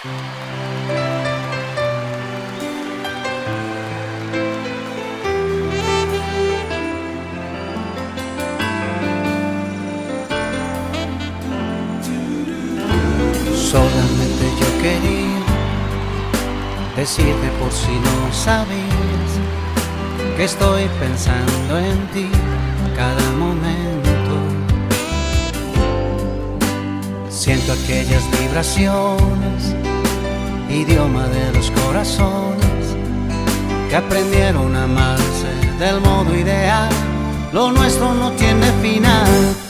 Solamente yo quería decirte por si no sabías que estoy pensando en ti cada momento. Siento aquellas vibraciones, idioma de los corazones que aprendieron a amarse del modo ideal. Lo nuestro no tiene final.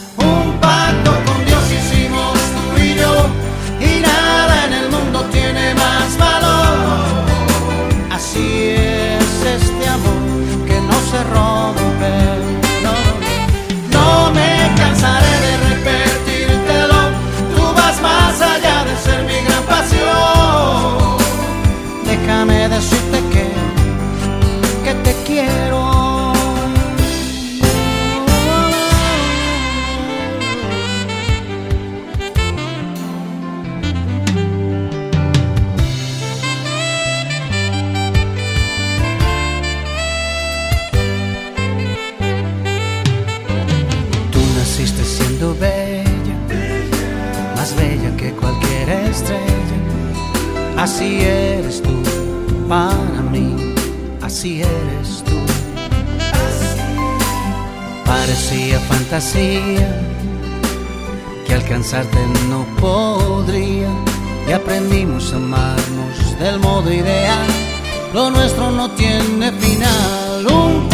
Así eres tú para mí, así eres tú. Parecía fantasía que alcanzarte no podría y aprendimos a amarnos del modo ideal. Lo nuestro no tiene final. Un